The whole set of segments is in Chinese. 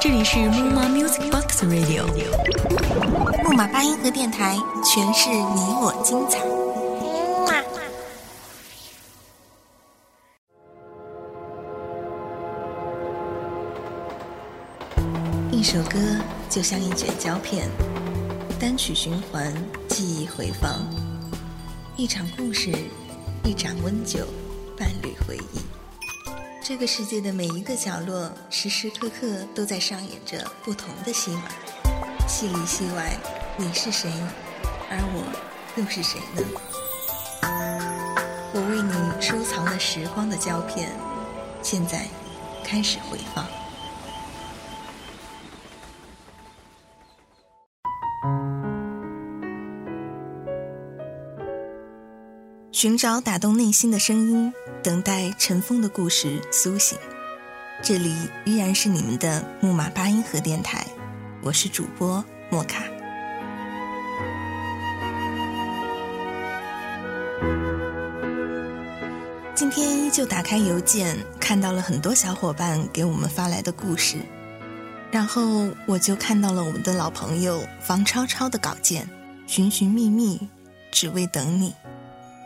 这里是木马 Music Box Radio，木马八音盒电台，诠释你我精彩。一首歌就像一卷胶片，单曲循环，记忆回放；一场故事，一盏温酒，伴侣回忆。这个世界的每一个角落，时时刻刻都在上演着不同的戏码。戏里戏外，你是谁，而我又是谁呢？我为你收藏了时光的胶片，现在开始回放。寻找打动内心的声音，等待尘封的故事苏醒。这里依然是你们的木马八音盒电台，我是主播莫卡。今天依旧打开邮件，看到了很多小伙伴给我们发来的故事，然后我就看到了我们的老朋友房超超的稿件，寻寻觅觅，只为等你。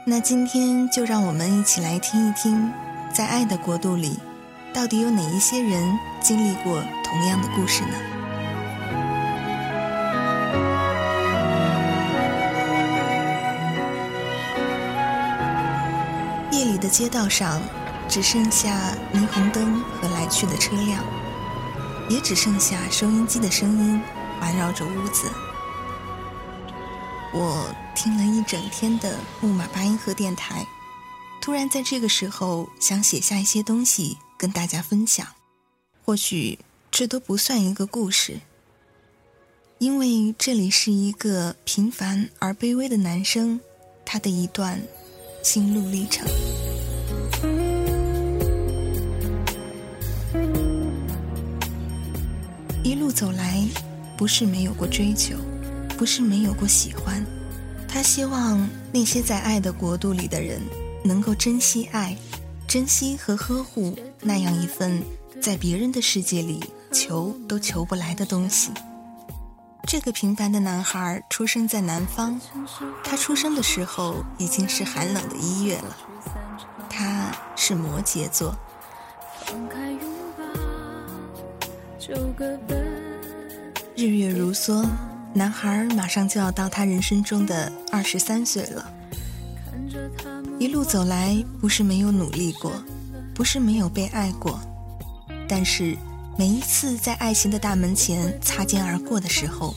那今天就让我们一起来听一听，在爱的国度里，到底有哪一些人经历过同样的故事呢？夜里的街道上，只剩下霓虹灯和来去的车辆，也只剩下收音机的声音环绕着屋子。我听了一整天的木马八音盒电台，突然在这个时候想写下一些东西跟大家分享。或许这都不算一个故事，因为这里是一个平凡而卑微的男生，他的一段心路历程。一路走来，不是没有过追求。不是没有过喜欢，他希望那些在爱的国度里的人能够珍惜爱，珍惜和呵护那样一份在别人的世界里求都求不来的东西。这个平凡的男孩出生在南方，他出生的时候已经是寒冷的一月了。他是摩羯座。日月如梭。男孩马上就要到他人生中的二十三岁了。一路走来，不是没有努力过，不是没有被爱过，但是每一次在爱情的大门前擦肩而过的时候，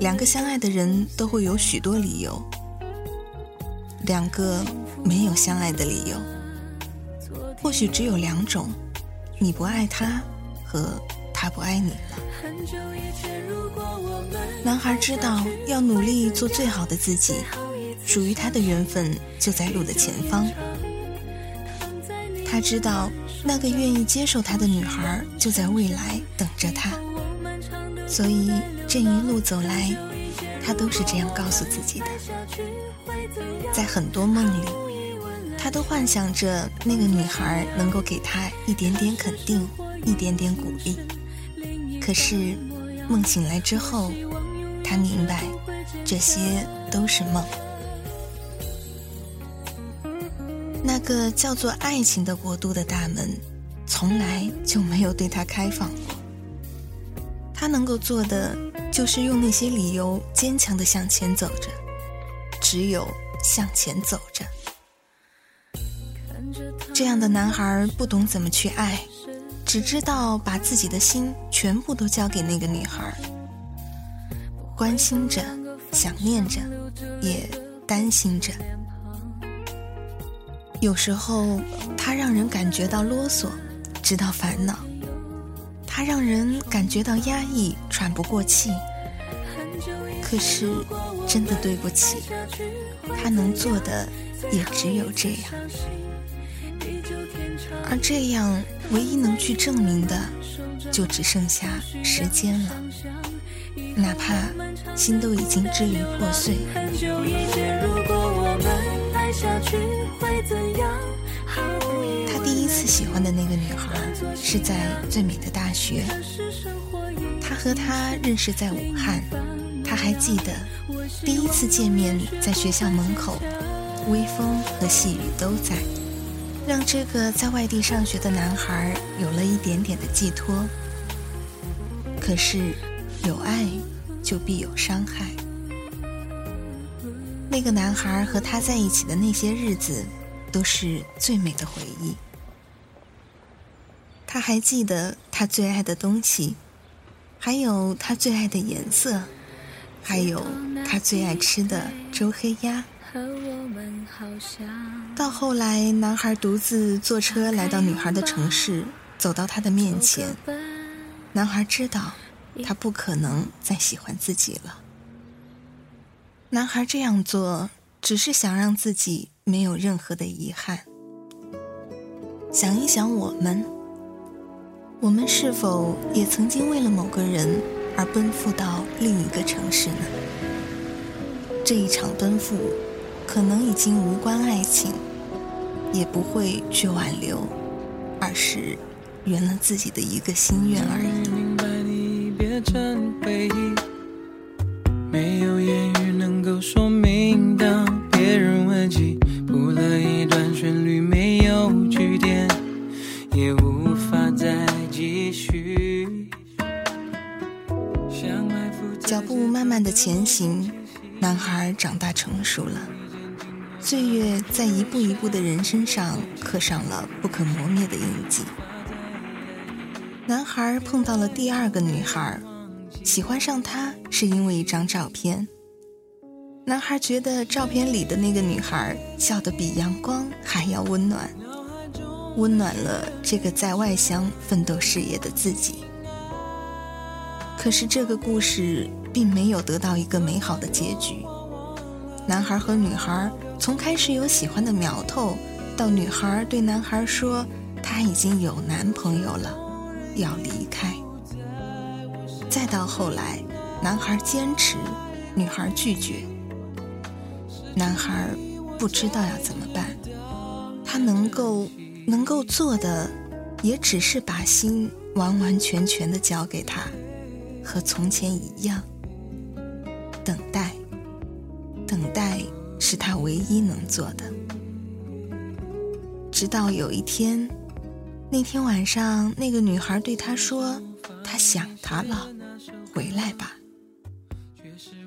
两个相爱的人都会有许多理由，两个没有相爱的理由，或许只有两种：你不爱他，和他不爱你了。男孩知道要努力做最好的自己，属于他的缘分就在路的前方。他知道那个愿意接受他的女孩就在未来等着他，所以这一路走来，他都是这样告诉自己的。在很多梦里，他都幻想着那个女孩能够给他一点点肯定，一点点鼓励。可是梦醒来之后。他明白，这些都是梦。那个叫做爱情的国度的大门，从来就没有对他开放过。他能够做的，就是用那些理由坚强的向前走着，只有向前走着。这样的男孩不懂怎么去爱，只知道把自己的心全部都交给那个女孩。关心着，想念着，也担心着。有时候，他让人感觉到啰嗦，直到烦恼；他让人感觉到压抑，喘不过气。可是，真的对不起，他能做的也只有这样。而这样，唯一能去证明的，就只剩下时间了。哪怕心都已经支离破碎。他第一次喜欢的那个女孩，是在最美的大学。他和她认识在武汉，他还记得第一次见面在学校门口，微风和细雨都在，让这个在外地上学的男孩有了一点点的寄托。可是，有爱就必有伤害。那个男孩和他在一起的那些日子，都是最美的回忆。他还记得他最爱的东西，还有他最爱的颜色，还有他最爱吃的周黑鸭。到后来，男孩独自坐车来到女孩的城市，走到她的面前。男孩知道，他不可能再喜欢自己了。男孩这样做，只是想让自己没有任何的遗憾。想一想，我们，我们是否也曾经为了某个人而奔赴到另一个城市呢？这一场奔赴，可能已经无关爱情，也不会去挽留，而是……圆了自己的一个心愿而已。没有言语能够说明，当别人问起，谱了一段旋律，没有句点，也无法再继续。脚步慢慢的前行，男孩长大成熟了，岁月在一步一步的人身上刻上了不可磨灭的印记。男孩碰到了第二个女孩，喜欢上她是因为一张照片。男孩觉得照片里的那个女孩笑得比阳光还要温暖，温暖了这个在外乡奋斗事业的自己。可是这个故事并没有得到一个美好的结局。男孩和女孩从开始有喜欢的苗头，到女孩对男孩说她已经有男朋友了。要离开，再到后来，男孩坚持，女孩拒绝。男孩不知道要怎么办，他能够能够做的，也只是把心完完全全的交给他，和从前一样，等待。等待是他唯一能做的，直到有一天。那天晚上，那个女孩对他说：“他想他了，回来吧。”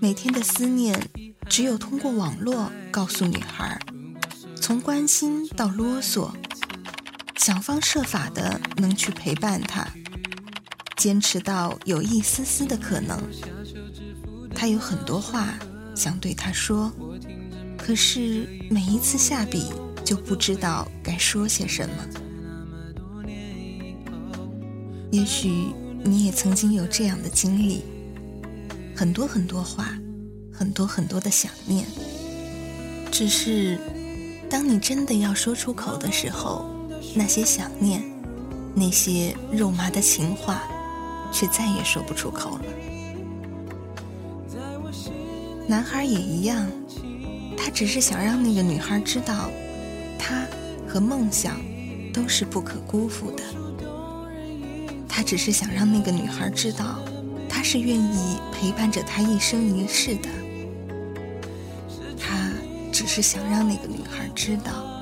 每天的思念，只有通过网络告诉女孩，从关心到啰嗦，想方设法的能去陪伴她，坚持到有一丝丝的可能。他有很多话想对她说，可是每一次下笔就不知道该说些什么。也许你也曾经有这样的经历，很多很多话，很多很多的想念。只是，当你真的要说出口的时候，那些想念，那些肉麻的情话，却再也说不出口了。男孩也一样，他只是想让那个女孩知道，他和梦想都是不可辜负的。他只是想让那个女孩知道，他是愿意陪伴着她一生一世的。他只是想让那个女孩知道，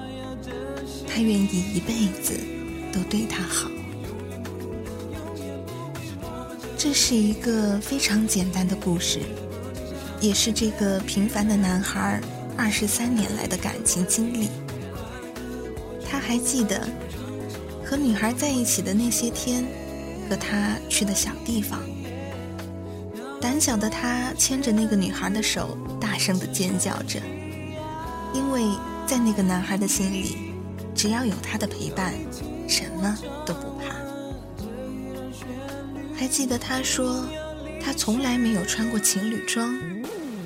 他愿意一辈子都对她好。这是一个非常简单的故事，也是这个平凡的男孩二十三年来的感情经历。他还记得和女孩在一起的那些天。和他去的小地方，胆小的他牵着那个女孩的手，大声的尖叫着，因为在那个男孩的心里，只要有他的陪伴，什么都不怕。还记得他说，他从来没有穿过情侣装，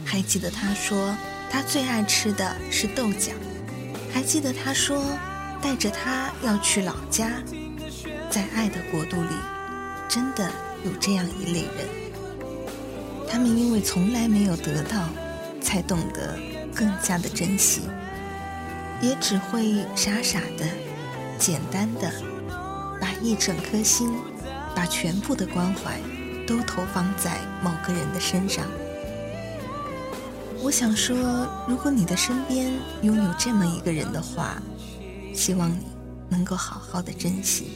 还记得他说，他最爱吃的是豆角，还记得他说，带着他要去老家，在爱的国度里。真的有这样一类人，他们因为从来没有得到，才懂得更加的珍惜，也只会傻傻的、简单的把一整颗心，把全部的关怀都投放在某个人的身上。我想说，如果你的身边拥有这么一个人的话，希望你能够好好的珍惜。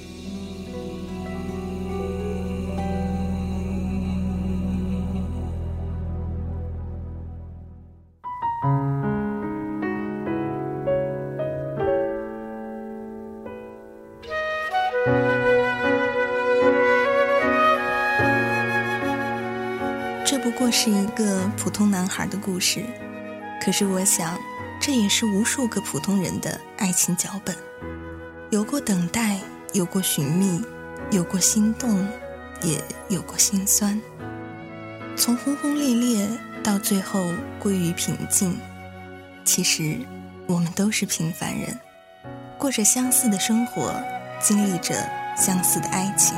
是一个普通男孩的故事，可是我想，这也是无数个普通人的爱情脚本。有过等待，有过寻觅，有过心动，也有过心酸。从轰轰烈烈到最后归于平静，其实我们都是平凡人，过着相似的生活，经历着相似的爱情。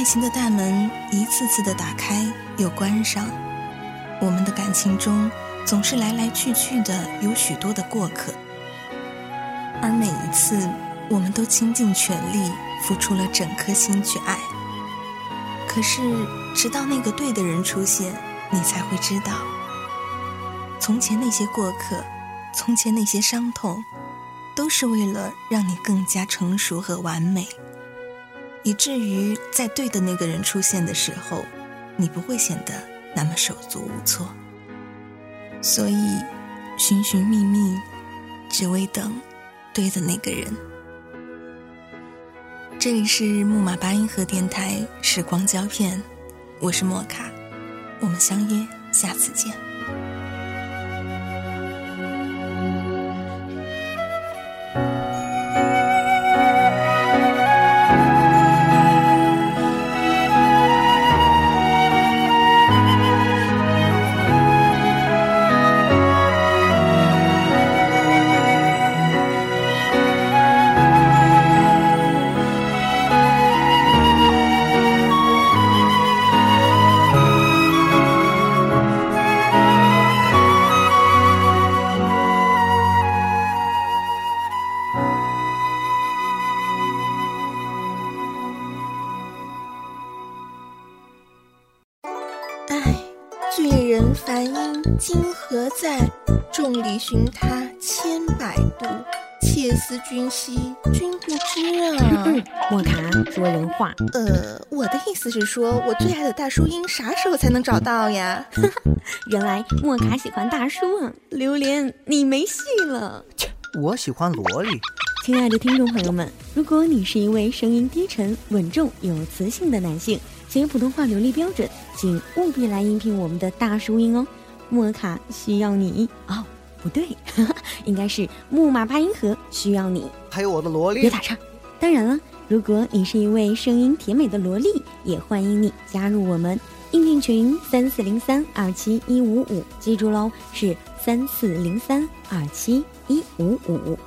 爱情的大门一次次的打开又关上，我们的感情中总是来来去去的有许多的过客，而每一次我们都倾尽全力付出了整颗心去爱。可是直到那个对的人出现，你才会知道，从前那些过客，从前那些伤痛，都是为了让你更加成熟和完美。以至于在对的那个人出现的时候，你不会显得那么手足无措。所以，寻寻觅觅，只为等对的那个人。这里是木马八音盒电台时光胶片，我是莫卡，我们相约下次见。在？众里寻他千百度，切思君兮君不知啊！莫卡说人话。呃，我的意思是说，我最爱的大叔音啥时候才能找到呀？原来莫卡喜欢大叔啊！榴莲，你没戏了。切，我喜欢萝莉。亲爱的听众朋友们，如果你是一位声音低沉、稳重、有磁性的男性，且普通话流利标准，请务必来应聘我们的大叔音哦。莫卡需要你哦，不对，应该是木马八音盒需要你。还有我的萝莉，别打岔。当然了，如果你是一位声音甜美的萝莉，也欢迎你加入我们应聘群三四零三二七一五五，记住喽，是三四零三二七一五五。